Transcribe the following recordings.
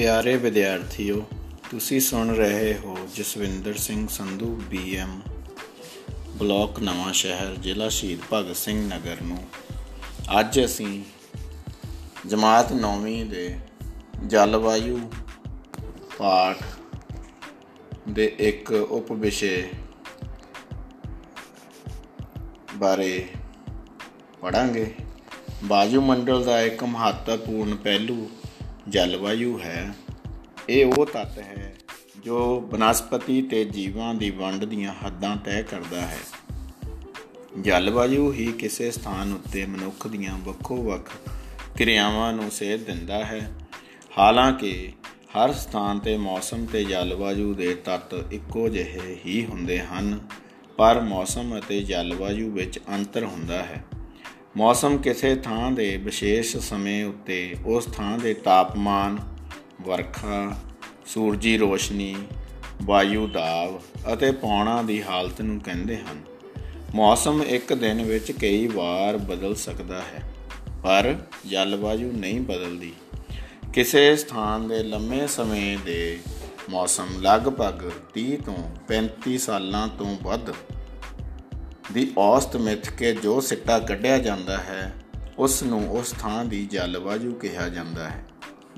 ਪਿਆਰੇ ਵਿਦਿਆਰਥੀਓ, ਤੁਸੀਂ ਸੁਣ ਰਹੇ ਹੋ Jaswinder Singh Sandhu BM block Nawanshahr, ਜ਼ਿਲ੍ਹਾ ਸ਼ਹੀਦ ਭਗਤ ਸਿੰਘ ਨਗਰ ਨੂੰ। ਅੱਜ ਅਸੀਂ ਜਮਾਤ 9ਵੀਂ ਦੇ ਜਲਵਾਯੂ ਪਾਠ ਦੇ ਇੱਕ ਉਪ ਵਿਸ਼ੇ ਬਾਰੇ ਪੜਾਂਗੇ ਵਾਯੂਮੰਡਲ ਦਾ ਇੱਕ ਮਹੱਤਵਪੂਰਨ ਪਹਿਲੂ ਜਲਵਾਯੂ ਹੈ, ਇਹ ਉਹ ਤੱਤ ਹੈ ਜੋ ਬਨਸਪਤੀ ਤੇ ਜੀਵਾਂ ਦੀ ਵੰਡ ਦੀਆਂ ਹੱਦਾਂ ਤੈਅ ਕਰਦਾ ਹੈ। ਜਲਵਾਯੂ ਹੀ ਕਿਸੇ ਸਥਾਨ ਉੱਤੇ ਮਨੁੱਖ ਦੀਆਂ ਵੱਖੋ-ਵੱਖ ਕਿਰਿਆਵਾਂ ਨੂੰ ਸੇਧ ਦਿੰਦਾ ਹੈ। ਹਾਲਾਂਕਿ, ਹਰ ਸਥਾਨ ਤੇ ਮੌਸਮ ਤੇ ਜਲਵਾਯੂ ਦੇ ਤੱਤ ਇੱਕੋ ਜਿਹੇ ਹੀ ਹੁੰਦੇ ਹਨ, ਪਰ ਮੌਸਮ ਅਤੇ ਜਲਵਾਯੂ ਵਿੱਚ ਅੰਤਰ ਹੁੰਦਾ ਹੈ। ਮੌਸਮ ਕਿਸੇ ਥਾਂ ਦੇ ਵਿਸ਼ੇਸ਼ ਸਮੇਂ ਉੱਤੇ ਉਸ ਥਾਂ ਦੇ ਤਾਪਮਾਨ, ਵਰਖਾ, ਸੂਰਜੀ ਰੋਸ਼ਨੀ, ਵਾਯੂ ਦਾਬ ਅਤੇ ਪੌਣਾ ਦੀ ਹਾਲਤ ਨੂੰ ਕਹਿੰਦੇ ਹਨ। ਮੌਸਮ ਇੱਕ ਦਿਨ ਵਿੱਚ ਕਈ ਵਾਰ ਬਦਲ ਸਕਦਾ ਹੈ, ਪਰ ਜਲਵਾਯੂ ਨਹੀਂ ਬਦਲਦੀ। ਕਿਸੇ ਸਥਾਨ ਦੇ ਲੰਮੇ ਸਮੇਂ ਦੇ ਮੌਸਮ ਲਗਭਗ 30 ਤੋਂ 35 ਸਾਲਾਂ ਤੋਂ ਵੱਧ ਦੀ ਔਸਤ ਮਿੱਥ ਕੇ ਜੋ ਸਿੱਟਾ ਕੱਢਿਆ ਜਾਂਦਾ ਹੈ, ਉਸ ਨੂੰ ਉਸ ਥਾਂ ਦੀ ਜਲਵਾਯੂ ਕਿਹਾ ਜਾਂਦਾ ਹੈ।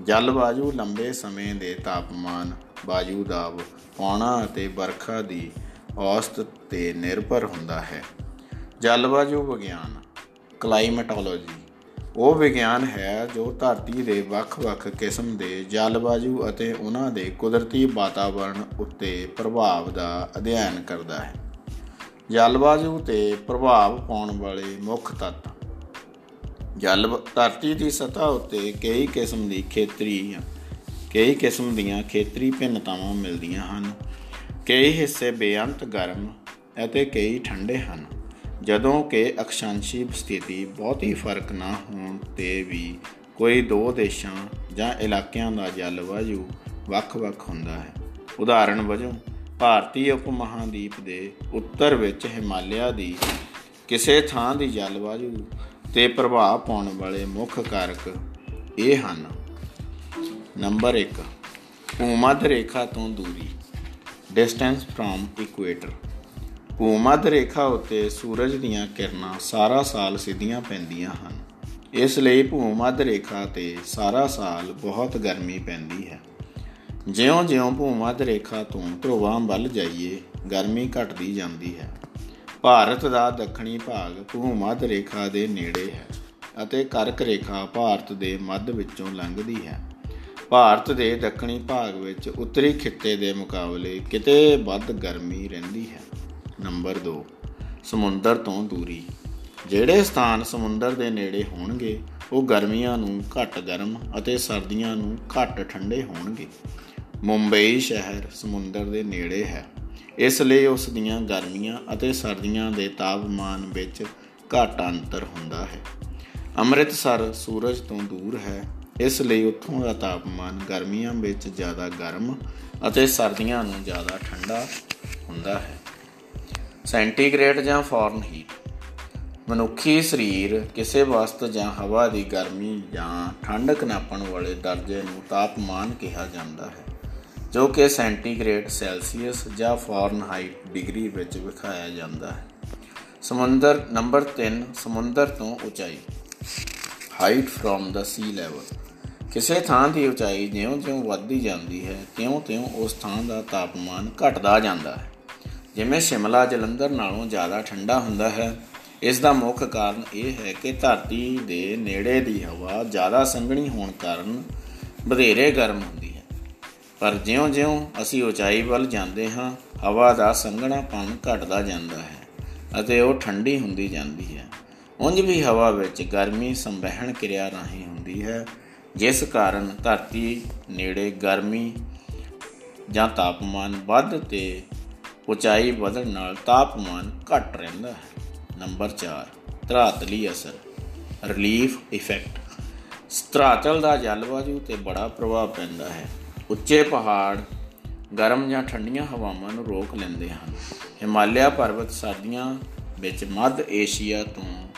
ਜਲਵਾਯੂ ਲੰਬੇ ਸਮੇਂ ਦੇ ਤਾਪਮਾਨ, ਵਾਯੂ ਦਾਬ, ਪੌਣਾ ਅਤੇ ਵਰਖਾ ਦੀ ਔਸਤ ਤੇ ਨਿਰਭਰ ਹੁੰਦਾ ਹੈ। ਜਲਵਾਯੂ ਵਿਗਿਆਨ, ਕਲਾਈਮੇਟੋਲੋਜੀ, ਉਹ ਵਿਗਿਆਨ ਹੈ ਜੋ ਧਰਤੀ ਦੇ ਵੱਖ-ਵੱਖ ਕਿਸਮ ਦੇ ਜਲਵਾਯੂ ਅਤੇ ਉਹਨਾਂ ਦੇ ਕੁਦਰਤੀ ਵਾਤਾਵਰਣ ਉੱਤੇ ਪ੍ਰਭਾਵ ਦਾ ਅਧਿਐਨ ਕਰਦਾ ਹੈ। ਜਲਵਾਯੂ ਤੇ ਪ੍ਰਭਾਵ ਪਾਉਣ ਵਾਲੇ ਮੁੱਖ ਤੱਤ। ਜਲ ਧਰਤੀ ਦੀ ਸਤ੍ਹਾ ਉੱਤੇ ਕਈ ਕਿਸਮ ਦੀ ਖੇਤਰੀ ਕਈ ਕਿਸਮ ਦੀਆਂ ਖੇਤਰੀ ਭਿੰਨਤਾਵਾਂ ਮਿਲਦੀਆਂ ਹਨ। ਕਈ ਹਿੱਸੇ ਬੇਅੰਤ ਗਰਮ ਅਤੇ ਕਈ ਠੰਡੇ ਹਨ। ਜਦੋਂ ਕਿ ਅਕਸ਼ਾਂਸ਼ੀ ਸਥਿਤੀ ਬਹੁਤੀ ਫ਼ਰਕ ਨਾ ਹੋਣ ਤੇ ਵੀ ਕੋਈ ਦੋ ਦੇਸ਼ਾਂ ਜਾਂ ਇਲਾਕਿਆਂ ਦਾ ਜਲਵਾਯੂ ਵੱਖ-ਵੱਖ ਹੁੰਦਾ ਹੈ। ਉਦਾਹਰਣ ਵਜੋਂ ਭਾਰਤੀ ਉਪ ਮਹਾਦੀਪ ਦੇ ਉੱਤਰ ਵਿੱਚ ਹਿਮਾਲਿਆ ਦੀ ਕਿਸੇ ਥਾਂ ਦੀ ਜਲਵਾਯੂ ਤੇ ਪ੍ਰਭਾਵ ਪਾਉਣ ਵਾਲੇ ਮੁੱਖ ਕਾਰਕ ਇਹ ਹਨ। ਨੰਬਰ 1 ਭੂਮੱਧ ਰੇਖਾ ਤੋਂ ਦੂਰੀ ਡਿਸਟੈਂਸ ਫ্রম ਇਕੁਏਟਰ ਭੂਮੱਧ ਰੇਖਾ ਉੱਤੇ ਸੂਰਜ ਦੀਆਂ ਕਿਰਨਾਂ ਸਾਰਾ ਸਾਲ ਸਿੱਧੀਆਂ ਪੈਂਦੀਆਂ ਹਨ। ਇਸ ਲਈ ਭੂਮੱਧ ਰੇਖਾ ਤੇ ਸਾਰਾ ਸਾਲ ਬਹੁਤ ਗਰਮੀ ਪੈਂਦੀ ਹੈ। ਜਿਉਂ-ਜਿਉਂ ਭੂਮੱਧ ਰੇਖਾ ਤੋਂ ਧਰੁਵਾਂ ਵੱਲ ਜਾਈਏ, ਗਰਮੀ ਘਟਦੀ ਜਾਂਦੀ ਹੈ। ਭਾਰਤ ਦਾ ਦੱਖਣੀ ਭਾਗ ਭੂਮੱਧ ਰੇਖਾ ਦੇ ਨੇੜੇ ਹੈ ਅਤੇ ਕਰਕ ਰੇਖਾ ਭਾਰਤ ਦੇ ਮੱਧ ਵਿੱਚੋਂ ਲੰਘਦੀ ਹੈ। ਭਾਰਤ ਦੇ ਦੱਖਣੀ ਭਾਗ ਵਿੱਚ ਉੱਤਰੀ ਖਿੱਤੇ ਦੇ ਮੁਕਾਬਲੇ ਕਿਤੇ ਵੱਧ ਗਰਮੀ ਰਹਿੰਦੀ ਹੈ। ਨੰਬਰ 2 ਸਮੁੰਦਰ ਤੋਂ ਦੂਰੀ। ਜਿਹੜੇ ਸਥਾਨ ਸਮੁੰਦਰ ਦੇ ਨੇੜੇ ਹੋਣਗੇ ਉਹ ਗਰਮੀਆਂ ਨੂੰ ਘੱਟ ਗਰਮ ਅਤੇ ਸਰਦੀਆਂ ਨੂੰ ਘੱਟ ਠੰਡੇ ਹੋਣਗੇ। ਮੁੰਬਈ ਸ਼ਹਿਰ ਸਮੁੰਦਰ ਦੇ ਨੇੜੇ ਹੈ। ਇਸ ਲਈ ਉਸ ਦੀਆਂ ਗਰਮੀਆਂ ਅਤੇ ਸਰਦੀਆਂ ਦੇ ਤਾਪਮਾਨ ਵਿੱਚ ਘੱਟ ਅੰਤਰ ਹੁੰਦਾ ਹੈ। ਅੰਮ੍ਰਿਤਸਰ ਸੂਰਜ ਤੋਂ ਦੂਰ ਹੈ। ਇਸ ਲਈ ਉੱਥੋਂ ਦਾ ਤਾਪਮਾਨ ਗਰਮੀਆਂ ਵਿੱਚ ਜ਼ਿਆਦਾ ਗਰਮ ਅਤੇ ਸਰਦੀਆਂ ਨੂੰ ਜ਼ਿਆਦਾ ਠੰਡਾ ਹੁੰਦਾ ਹੈ। ਸੈਂਟੀਗ੍ਰੇਡ ਜਾਂ ਫਾਰਨਹੀਟ? ਮਨੁੱਖੀ ਸਰੀਰ ਕਿਸੇ ਵਸਤ ਜਾਂ ਹਵਾ ਦੀ ਗਰਮੀ ਜਾਂ ਠੰਡਕ ਨਾਪਣ ਵਾਲੇ ਦਰਜੇ ਨੂੰ ਤਾਪਮਾਨ ਕਿਹਾ ਜਾਂਦਾ ਹੈ, ਜੋ ਕਿ ਸੈਂਟੀਗ੍ਰੇਡ ਸੈਲਸੀਅਸ ਜਾਂ ਫਾਰਨਹਾਈਟ ਡਿਗਰੀ ਵਿੱਚ ਵਿਖਾਇਆ ਜਾਂਦਾ ਹੈ। ਸਮੁੰਦਰ ਨੰਬਰ 3 ਸਮੁੰਦਰ ਤੋਂ ਉਚਾਈ, height from the sea level. ਕਿਸੇ ਥਾਂ ਦੀ ਉਚਾਈ ਜਿਉਂ-ਜਿਉਂ ਵੱਧਦੀ ਜਾਂਦੀ ਹੈ, ਤਿਉਂ-ਤਿਉਂ ਉਸ ਥਾਂ ਦਾ ਤਾਪਮਾਨ ਘਟਦਾ ਜਾਂਦਾ ਹੈ। ਜਿਵੇਂ ਸ਼ਿਮਲਾ ਜਲੰਧਰ ਨਾਲੋਂ ਜ਼ਿਆਦਾ ਠੰਡਾ ਹੁੰਦਾ ਹੈ ਇਸ ਦਾ ਮੁੱਖ ਕਾਰਨ ਇਹ ਹੈ ਕਿ ਧਰਤੀ ਦੇ ਨੇੜੇ ਦੀ ਹਵਾ ਜ਼ਿਆਦਾ ਸੰਘਣੀ ਹੋਣ ਕਾਰਨ ਵਧੇਰੇ ਗਰਮ ਹੁੰਦੀ ਪਰ ਜਿਉਂ-ਜਿਉਂ ਅਸੀਂ ਉਚਾਈ ਵੱਲ ਜਾਂਦੇ ਹਾਂ, ਹਵਾ ਦਾ ਸੰਘਣਾਪਣ ਘਟਦਾ ਜਾਂਦਾ ਹੈ ਅਤੇ ਉਹ ਠੰਡੀ ਹੁੰਦੀ ਜਾਂਦੀ ਹੈ। ਉਂਝ ਵੀ ਹਵਾ ਵਿੱਚ ਗਰਮੀ ਸੰਵਹਿਣ ਕਿਰਿਆ ਰਾਹੀਂ ਹੁੰਦੀ ਹੈ, ਜਿਸ ਕਾਰਨ ਧਰਤੀ ਨੇੜੇ ਗਰਮੀ ਜਾਂ ਤਾਪਮਾਨ ਵੱਧ ਤੇ ਉਚਾਈ ਵਧਣ ਨਾਲ ਤਾਪਮਾਨ ਘਟ ਰਹਿੰਦਾ ਹੈ। ਨੰਬਰ 4 ਧਰਾਤਲੀ ਅਸਰ ਰਿਲੀਫ ਇਫੈਕਟ ਧਰਾਤਲ ਦਾ ਜਲਵਾਯੂ ਤੇ ਬੜਾ ਪ੍ਰਭਾਵ ਪੈਂਦਾ ਹੈ। ਉੱਚੇ ਪਹਾੜ, ਗਰਮ ਜਾਂ ਠੰਡੀਆਂ ਹਵਾਵਾਂ ਨੂੰ ਰੋਕ ਲੈਂਦੇ ਹਨ। ਹਿਮਾਲਿਆ ਪਰਬਤ ਸਰਦੀਆਂ ਵਿੱਚ ਮੱਧ ਏਸ਼ੀਆ ਤੋਂ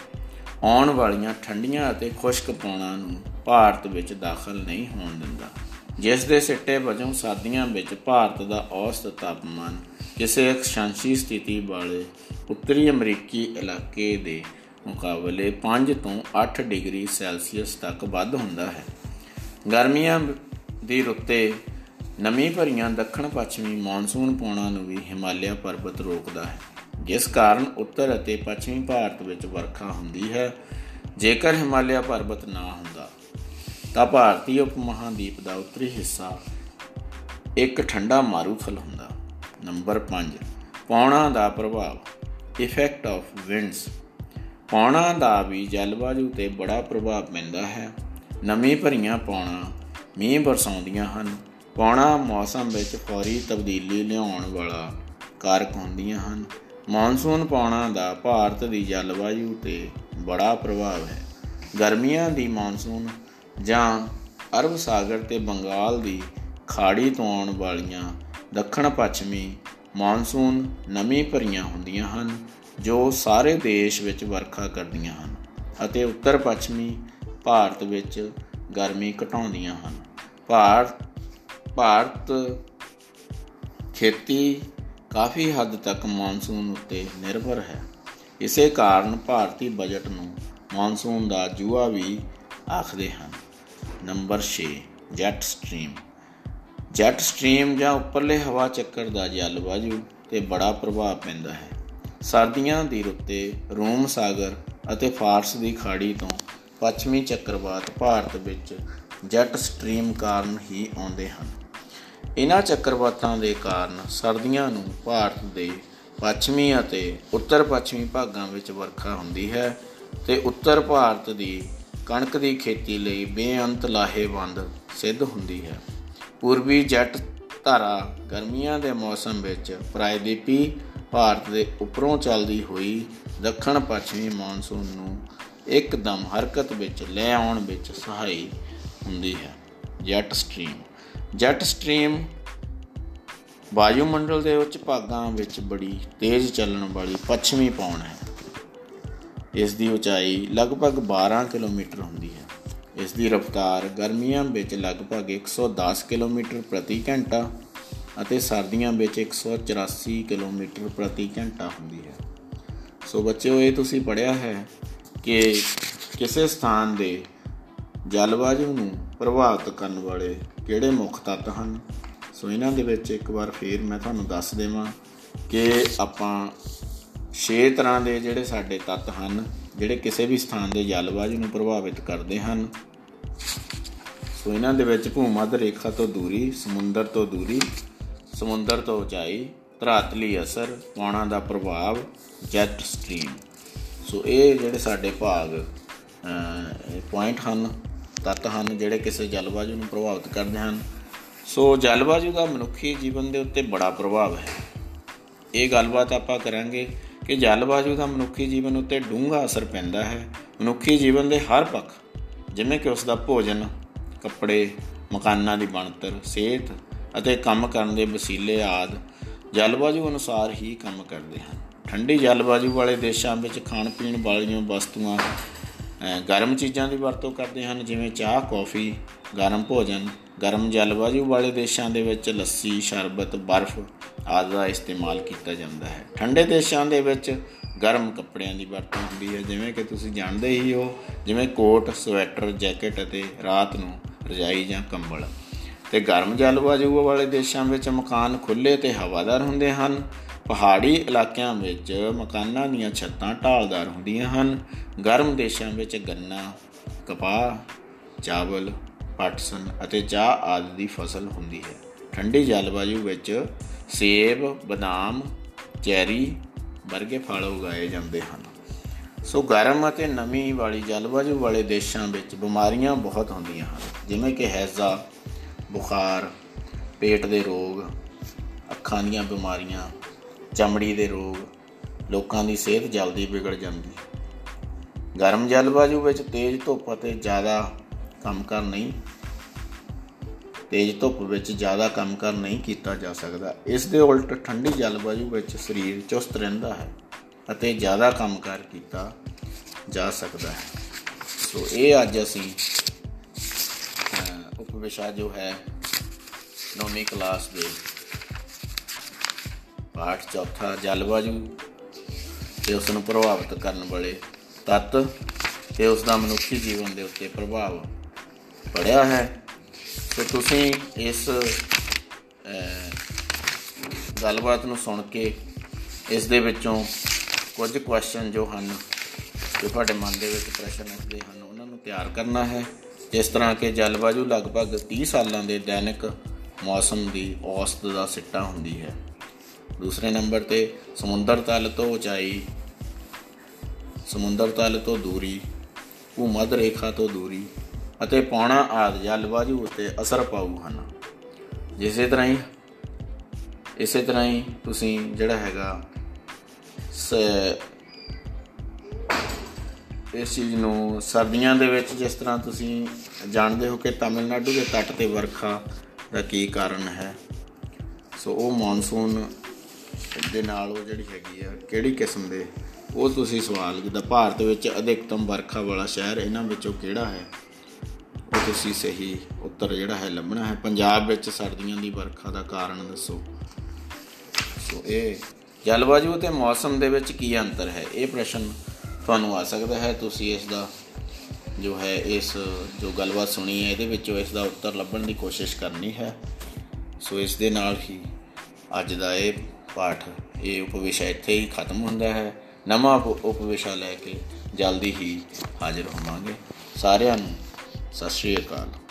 ਆਉਣ ਵਾਲੀਆਂ ਠੰਡੀਆਂ ਅਤੇ ਖੁਸ਼ਕ ਪੌਣਾਂ ਨੂੰ ਭਾਰਤ ਵਿੱਚ ਦਾਖਲ ਨਹੀਂ ਹੋਣ ਦਿੰਦਾ। ਜਿਸ ਦੇ ਸਿੱਟੇ ਵਜੋਂ ਸਰਦੀਆਂ ਵਿੱਚ ਭਾਰਤ ਦਾ ਔਸਤ ਤਾਪਮਾਨ ਕਿਸੇ ਅਕਸ਼ਾਂਸ਼ੀ ਸਥਿਤੀ ਵਾਲੇ ਉੱਤਰੀ ਅਮਰੀਕੀ ਇਲਾਕੇ ਦੇ ਮੁਕਾਬਲੇ 5 ਤੋਂ 8 ਡਿਗਰੀ ਸੈਲਸੀਅਸ ਤੱਕ ਵੱਧ ਹੁੰਦਾ ਹੈ। ਗਰਮੀਆਂ ਦੀ ਰੁੱਤੇ ਨਮੀ ਭਰੀਆਂ ਦੱਖਣ ਪੱਛਮੀ ਮੌਨਸੂਨ ਪੌਣਾ ਨੂੰ ਵੀ ਹਿਮਾਲਿਆ ਪਰਬਤ ਰੋਕਦਾ ਹੈ। ਜਿਸ ਕਾਰਨ ਉੱਤਰ ਅਤੇ ਪੱਛਮੀ ਭਾਰਤ ਵਿੱਚ ਵਰਖਾ ਹੁੰਦੀ ਹੈ, ਜੇਕਰ ਹਿਮਾਲਿਆ ਪਰਬਤ ਨਾ ਹੁੰਦਾ, ਤਾਂ ਭਾਰਤੀ ਉਪ ਮਹਾਦੀਪ ਦਾ ਉੱਤਰੀ ਹਿੱਸਾ ਇੱਕ ਠੰਡਾ ਮਾਰੂਥਲ ਹੁੰਦਾ। ਨੰਬਰ 5 ਪੌਣਾ ਦਾ ਪ੍ਰਭਾਵ ਇਫੈਕਟ ਆਫ ਵਿੰਡਸ ਪੌਣਾ ਦਾ ਵੀ ਜਲਵਾਯੂ ਤੇ ਬੜਾ ਪ੍ਰਭਾਵ ਪੈਂਦਾ ਹੈ। ਨਮੀ ਭਰੀਆਂ ਪੌਣਾ ਮੀਂਹ ਬਰਸਾਉਂਦੀਆਂ ਹਨ। ਪੌਣਾ ਮੌਸਮ ਵਿੱਚ ਫੌਰੀ ਤਬਦੀਲੀ ਲਿਆਉਣ ਵਾਲਾ ਕਾਰਕ ਹੁੰਦੀਆਂ ਹਨ। ਮੌਨਸੂਨ ਪੌਣਾ ਦਾ ਭਾਰਤ ਦੀ ਜਲਵਾਯੂ ਤੇ ਬੜਾ ਪ੍ਰਭਾਵ ਹੈ। ਗਰਮੀਆਂ ਦੀ ਮੌਨਸੂਨ ਜਾਂ ਅਰਬ ਸਾਗਰ ਤੇ ਬੰਗਾਲ ਦੀ ਖਾੜੀ ਤੋਂ ਆਉਣ ਵਾਲੀਆਂ ਦੱਖਣ ਪੱਛਮੀ ਮੌਨਸੂਨ ਨਮੀ ਭਰੀਆਂ ਹੁੰਦੀਆਂ ਹਨ, ਜੋ ਸਾਰੇ ਦੇਸ਼ ਵਿੱਚ ਵਰਖਾ ਕਰਦੀਆਂ ਹਨ ਅਤੇ ਉੱਤਰ ਪੱਛਮੀ ਭਾਰਤ ਵਿੱਚ ਗਰਮੀ ਘਟਾਉਂਦੀਆਂ ਹਨ। ਭਾਰਤ ਭਾਰਤ ਖੇਤੀ ਕਾਫੀ ਹੱਦ ਤੱਕ ਮੌਨਸੂਨ ਉੱਤੇ ਨਿਰਭਰ ਹੈ। ਇਸੇ ਕਾਰਨ ਭਾਰਤੀ ਬਜਟ ਨੂੰ ਮੌਨਸੂਨ ਦਾ ਜੂਆ ਵੀ ਆਖਦੇ ਹਨ। Number 6 jet stream jet stream ਜਾਂ ਉੱਪਰਲੇ ਹਵਾ ਚੱਕਰ ਦਾ ਜਲਵਾਯੂ ਤੇ ਬੜਾ ਪ੍ਰਭਾਵ ਪੈਂਦਾ ਹੈ। ਸਰਦੀਆਂ ਦੀ ਰੁੱਤੇ, ਰੋਮ ਸਾਗਰ ਅਤੇ ਫਾਰਸ ਦੀ ਖਾੜੀ ਤੋਂ ਪੱਛਮੀ ਚੱਕਰਵਾਤ ਭਾਰਤ ਵਿੱਚ ਜੈਟ ਸਟ੍ਰੀਮ ਕਾਰਨ ਹੀ ਆਉਂਦੇ ਹਨ। ਇਹਨਾਂ ਚੱਕਰਵਾਤਾਂ ਦੇ ਕਾਰਨ ਸਰਦੀਆਂ ਨੂੰ ਭਾਰਤ ਦੇ ਪੱਛਮੀ ਅਤੇ ਉੱਤਰ ਪੱਛਮੀ ਭਾਗਾਂ ਵਿੱਚ ਵਰਖਾ ਹੁੰਦੀ ਹੈ ਤੇ ਉੱਤਰ ਭਾਰਤ ਦੀ ਕਣਕ ਦੀ ਖੇਤੀ ਲਈ ਬੇਅੰਤ ਲਾਹੇਵੰਦ ਸਿੱਧ ਹੁੰਦੀ ਹੈ। ਪੂਰਬੀ ਜੱਟ ਧਾਰਾ ਗਰਮੀਆਂ ਦੇ ਮੌਸਮ ਵਿੱਚ ਪ੍ਰਾਇਦੀਪੀ ਭਾਰਤ ਦੇ ਉੱਪਰੋਂ ਚੱਲਦੀ ਹੋਈ ਦੱਖਣ ਪੱਛਮੀ ਮੌਨਸੂਨ ਨੂੰ ਇੱਕਦਮ ਹਰਕਤ ਵਿੱਚ ਲੈ ਆਉਣ ਵਿੱਚ ਸਹਾਈ ਹੁੰਦੀ ਹੈ। Jet stream. ਜੈਟ ਸਟ੍ਰੀਮ ਵਾਯੂਮੰਡਲ ਦੇ ਉੱਚ ਭਾਗਾਂ ਵਿੱਚ ਬੜੀ ਤੇਜ਼ ਚੱਲਣ ਵਾਲੀ ਪੱਛਮੀ ਪੌਣ ਹੈ। ਇਸ ਦੀ ਉਚਾਈ ਲਗਭਗ 12 ਕਿਲੋਮੀਟਰ ਹੁੰਦੀ ਹੈ। ਇਸ ਦੀ ਰਫ਼ਤਾਰ ਗਰਮੀਆਂ ਵਿੱਚ ਲਗਭਗ 110 ਕਿਲੋਮੀਟਰ ਪ੍ਰਤੀ ਘੰਟਾ ਅਤੇ ਸਰਦੀਆਂ ਵਿੱਚ 184 ਕਿਲੋਮੀਟਰ ਪ੍ਰਤੀ ਘੰਟਾ ਹੁੰਦੀ ਹੈ। ਸੋ ਬੱਚਿਓ, ਇਹ ਤੁਸੀਂ ਪੜਿਆ ਹੈ ਕਿ ਕਿਸੇ ਸਥਾਨ ਦੇ ਜਲਵਾਯੂ ਨੂੰ ਪ੍ਰਭਾਵਿਤ ਕਰਨ ਵਾਲੇ ਕਿਹੜੇ ਮੁੱਖ ਤੱਤ ਹਨ। ਸੋ ਇਹਨਾਂ ਦੇ ਵਿੱਚ ਇੱਕ ਵਾਰ ਫੇਰ ਮੈਂ ਤੁਹਾਨੂੰ ਦੱਸ ਦੇਵਾਂ ਕਿ ਆਪਾਂ 6 ਤਰ੍ਹਾਂ ਦੇ ਜਿਹੜੇ ਸਾਡੇ ਤੱਤ ਹਨ ਜਿਹੜੇ ਕਿਸੇ ਵੀ ਸਥਾਨ ਦੇ ਜਲਵਾਯੂ ਨੂੰ ਪ੍ਰਭਾਵਿਤ ਕਰਦੇ ਹਨ। ਸੋ ਇਹਨਾਂ ਦੇ ਵਿੱਚ ਭੂਮੱਧ ਰੇਖਾ ਤੋਂ ਦੂਰੀ, ਸਮੁੰਦਰ ਤੋਂ ਦੂਰੀ, ਸਮੁੰਦਰ ਤੋਂ ਉਚਾਈ, ਧਰਾਤਲੀ ਅਸਰ ਪੌਣਾ ਦਾ ਪ੍ਰਭਾਵ, ਜੈਟ ਸਟ੍ਰੀਮ। ਸੋ ਇਹ ਜਿਹੜੇ ਸਾਡੇ ਭਾਗ ਪੁਆਇੰਟ ਹਨ, ਤੱਤ ਹਨ, ਜਿਹੜੇ ਕਿਸੇ ਜਲਵਾਯੂ ਨੂੰ ਪ੍ਰਭਾਵਿਤ ਕਰਦੇ ਹਨ। ਸੋ ਜਲਵਾਯੂ ਦਾ ਮਨੁੱਖੀ ਜੀਵਨ ਦੇ ਉੱਤੇ ਬੜਾ ਪ੍ਰਭਾਵ ਹੈ। ਇਹ ਗੱਲਬਾਤ ਆਪਾਂ ਕਰਾਂਗੇ ਕਿ ਜਲਵਾਯੂ ਦਾ ਮਨੁੱਖੀ ਜੀਵਨ ਉੱਤੇ ਡੂੰਘਾ ਅਸਰ ਪੈਂਦਾ ਹੈ। ਮਨੁੱਖੀ ਜੀਵਨ ਦੇ ਹਰ ਪੱਖ, ਜਿਵੇਂ ਕਿ ਉਸ ਦਾ ਭੋਜਨ, ਕੱਪੜੇ, ਮਕਾਨਾਂ ਦੀ ਬਣਤਰ, ਸਿਹਤ ਅਤੇ ਕੰਮ ਕਰਨ ਦੇ ਵਸੀਲੇ ਆਦ ਜਲਵਾਯੂ ਅਨੁਸਾਰ ਹੀ ਕੰਮ ਕਰਦੇ ਹਨ। ਠੰਡੀ ਜਲਵਾਯੂ ਵਾਲੇ ਦੇਸ਼ਾਂ ਵਿੱਚ ਖਾਣ ਪੀਣ ਵਾਲੀਆਂ ਵਸਤੂਆਂ ਗਰਮ ਚੀਜ਼ਾਂ ਦੀ ਵਰਤੋਂ ਕਰਦੇ ਹਨ, ਜਿਵੇਂ ਚਾਹ, ਕੌਫੀ, ਗਰਮ ਭੋਜਨ, ਗਰਮ ਜਲਵਾਯੂ ਵਾਲੇ ਦੇਸ਼ਾਂ ਦੇ ਵਿੱਚ ਲੱਸੀ, ਸ਼ਰਬਤ, ਬਰਫ਼ ਆਦਿ ਦਾ ਇਸਤੇਮਾਲ ਕੀਤਾ ਜਾਂਦਾ ਹੈ। ਠੰਡੇ ਦੇਸ਼ਾਂ ਦੇ ਵਿੱਚ ਗਰਮ ਕੱਪੜਿਆਂ ਦੀ ਵਰਤੋਂ ਹੁੰਦੀ ਹੈ, ਜਿਵੇਂ ਕਿ ਤੁਸੀਂ ਜਾਣਦੇ ਹੀ ਹੋ, ਜਿਵੇਂ ਕੋਟ, ਸਵੈਟਰ, ਜੈਕਟ ਅਤੇ ਰਾਤ ਨੂੰ ਰਜਾਈ ਜਾਂ ਕੰਬਲ। ਤੇ ਗਰਮ ਜਲਵਾਯੂ ਵਾਲੇ ਦੇਸ਼ਾਂ ਵਿੱਚ ਮਕਾਨ ਖੁੱਲੇ ਤੇ ਹਵਾਦਾਰ ਹੁੰਦੇ ਹਨ ਪਹਾੜੀ ਇਲਾਕਿਆਂ ਵਿੱਚ ਮਕਾਨਾਂ ਦੀਆਂ ਛੱਤਾਂ ਢਾਲਦਾਰ ਹੁੰਦੀਆਂ ਹਨ। ਗਰਮ ਦੇਸ਼ਾਂ ਵਿੱਚ ਗੰਨਾ, ਕਪਾਹ, ਚਾਵਲ, ਪਟਸਨ ਅਤੇ ਚਾਹ ਆਦਿ ਦੀ ਫਸਲ ਹੁੰਦੀ ਹੈ। ਠੰਡੀ ਜਲਵਾਯੂ ਵਿੱਚ ਸੇਬ, ਬਦਾਮ, ਚੈਰੀ ਵਰਗੇ ਫਲ ਉਗਾਏ ਜਾਂਦੇ ਹਨ। ਸੋ ਗਰਮ ਅਤੇ ਨਮੀ ਵਾਲੀ ਜਲਵਾਯੂ ਵਾਲੇ ਦੇਸ਼ਾਂ ਵਿੱਚ ਬਿਮਾਰੀਆਂ ਬਹੁਤ ਹੁੰਦੀਆਂ ਹਨ। ਜਿਵੇਂ ਕਿ ਹੈਜ਼ਾ, ਬੁਖਾਰ, ਪੇਟ ਦੇ ਰੋਗ, ਅੱਖਾਂ ਦੀਆਂ ਬਿਮਾਰੀਆਂ ਚਮੜੀ ਦੇ ਰੋਗ ਲੋਕਾਂ ਦੀ ਸਿਹਤ ਜਲਦੀ ਵਿਗੜ ਜਾਂਦੀ। ਹੈ ਗਰਮ ਜਲਵਾਯੂ ਵਿੱਚ ਤੇਜ਼ ਧੁੱਪ ਅਤੇ ਜ਼ਿਆਦਾ ਕੰਮ ਕਰ ਨਹੀਂ, ਤੇਜ਼ ਧੁੱਪ ਵਿੱਚ ਜ਼ਿਆਦਾ ਕੰਮ ਕਰ ਨਹੀਂ ਕੀਤਾ ਜਾ ਸਕਦਾ। ਇਸ ਦੇ ਉਲਟ ਠੰਡੀ ਜਲਵਾਯੂ ਵਿੱਚ ਸਰੀਰ ਚੁਸਤ ਰਹਿੰਦਾ ਹੈ ਅਤੇ ਜ਼ਿਆਦਾ ਕੰਮ ਕਰ ਕੀਤਾ ਜਾ ਸਕਦਾ ਹੈ। ਸੋ ਇਹ ਅੱਜ ਅਸੀਂ ਉਪਵਿਸ਼ਾ ਜੋ ਹੈ, ਨੌਵੀਂ ਕਲਾਸ ਦੇ ਪਾਠ ਚੌਥਾ ਜਲਵਾਯੂ ਤੇ ਉਸ ਨੂੰ ਪ੍ਰਭਾਵਿਤ ਕਰਨ ਵਾਲੇ ਤੱਤ ਤੇ ਉਸ ਦਾ ਮਨੁੱਖੀ ਜੀਵਨ ਦੇ ਉੱਤੇ ਪ੍ਰਭਾਵ ਪੜਿਆ ਹੈ। ਤੇ ਤੁਸੀਂ ਇਸ ਗੱਲਬਾਤ ਨੂੰ ਸੁਣ ਕੇ ਇਸ ਦੇ ਵਿੱਚੋਂ ਕੁਝ ਕੁਐਸਚਨ ਜੋ ਹਨ, ਜੋ ਤੁਹਾਡੇ ਮਨ ਦੇ ਵਿੱਚ ਪ੍ਰਸ਼ਨ ਉੱਠਦੇ ਹਨ, ਉਹਨਾਂ ਨੂੰ ਤਿਆਰ ਕਰਨਾ ਹੈ। ਜਿਸ ਤਰ੍ਹਾਂ ਕਿ ਜਲਵਾਯੂ ਲਗਭਗ 30 ਸਾਲਾਂ ਦੇ ਦੈਨਿਕ ਮੌਸਮ ਦੀ ਔਸਤ ਦਾ ਸਿੱਟਾ ਹੁੰਦੀ ਹੈ। ਦੂਸਰੇ ਨੰਬਰ ਤੇ ਸਮੁੰਦਰ ਤਲ ਤੋਂ ਉਚਾਈ, ਸਮੁੰਦਰ ਤਲ ਤੋਂ ਦੂਰੀ, ਭੂਮਧ ਰੇਖਾ ਤੋਂ ਦੂਰੀ ਅਤੇ ਪੌਣਾ ਆਦ ਜਲਵਾਯੂ ਉੱਤੇ ਅਸਰ ਪਾਉ ਹਨ। ਜਿਸੇ ਤਰ੍ਹਾਂ ਹੀ, ਇਸੇ ਤਰ੍ਹਾਂ ਹੀ ਤੁਸੀਂ ਜਿਹੜਾ ਹੈਗਾ ਇਸ ਚੀਜ਼ ਨੂੰ ਸਰਦੀਆਂ ਦੇ ਵਿੱਚ ਜਿਸ ਤਰ੍ਹਾਂ ਤੁਸੀਂ ਜਾਣਦੇ ਹੋ ਕਿ ਤਾਮਿਲਨਾਡੂ ਦੇ ਤੱਟ ਤੇ ਵਰਖਾ ਦਾ ਕੀ ਕਾਰਨ ਹੈ। ਸੋ ਉਹ ਮੌਨਸੂਨ ਦੇ ਨਾਲ ਉਹ ਜਿਹੜੀ ਹੈਗੀ ਆ, ਕਿਹੜੀ ਕਿਸਮ ਦੇ, ਉਹ ਤੁਸੀਂ ਸਵਾਲ, ਜਿੱਦਾਂ ਭਾਰਤ ਵਿੱਚ ਅਧਿਕਤਮ ਵਰਖਾ ਵਾਲਾ ਸ਼ਹਿਰ, ਇਹਨਾਂ ਵਿੱਚੋਂ ਕਿਹੜਾ ਹੈ? ਉਹ ਤੁਸੀਂ ਸਹੀ ਉੱਤਰ ਜਿਹੜਾ ਹੈ, ਲੱਭਣਾ ਹੈ। ਪੰਜਾਬ ਵਿੱਚ ਸਰਦੀਆਂ ਦੀ ਵਰਖਾ ਦਾ ਕਾਰਨ ਦੱਸੋ। ਸੋ ਇਹ ਜਲਵਾਯੂ ਤੇ ਮੌਸਮ ਦੇ ਵਿੱਚ ਕੀ ਅੰਤਰ ਹੈ? ਇਹ ਪ੍ਰਸ਼ਨ ਤੁਹਾਨੂੰ ਆ ਸਕਦਾ ਹੈ। ਤੁਸੀਂ ਇਸ ਦਾ ਜੋ ਹੈ, ਇਸ ਜੋ ਗੱਲਬਾਤ ਸੁਣੀ ਹੈ, ਇਹਦੇ ਵਿੱਚੋਂ ਇਸ ਦਾ ਉੱਤਰ ਲੱਭਣ ਦੀ ਕੋਸ਼ਿਸ਼ ਕਰਨੀ ਹੈ। ਸੋ ਇਸ ਦੇ ਨਾਲ ਹੀ ਅੱਜ ਦਾ ਇਹ ਪਾਠ ਇਹ ਉਪਵਿਸ਼ਾ ਇੱਥੇ ਹੀ ਖਤਮ ਹੁੰਦਾ ਹੈ। ਨਵਾਂ ਉਪਵਿਸ਼ਾ ਲੈ ਕੇ ਜਲਦੀ ਹੀ ਹਾਜ਼ਰ ਹੋਵਾਂਗੇ। ਸਾਰਿਆਂ ਨੂੰ ਸਤਿ ਸ਼੍ਰੀ ਅਕਾਲ।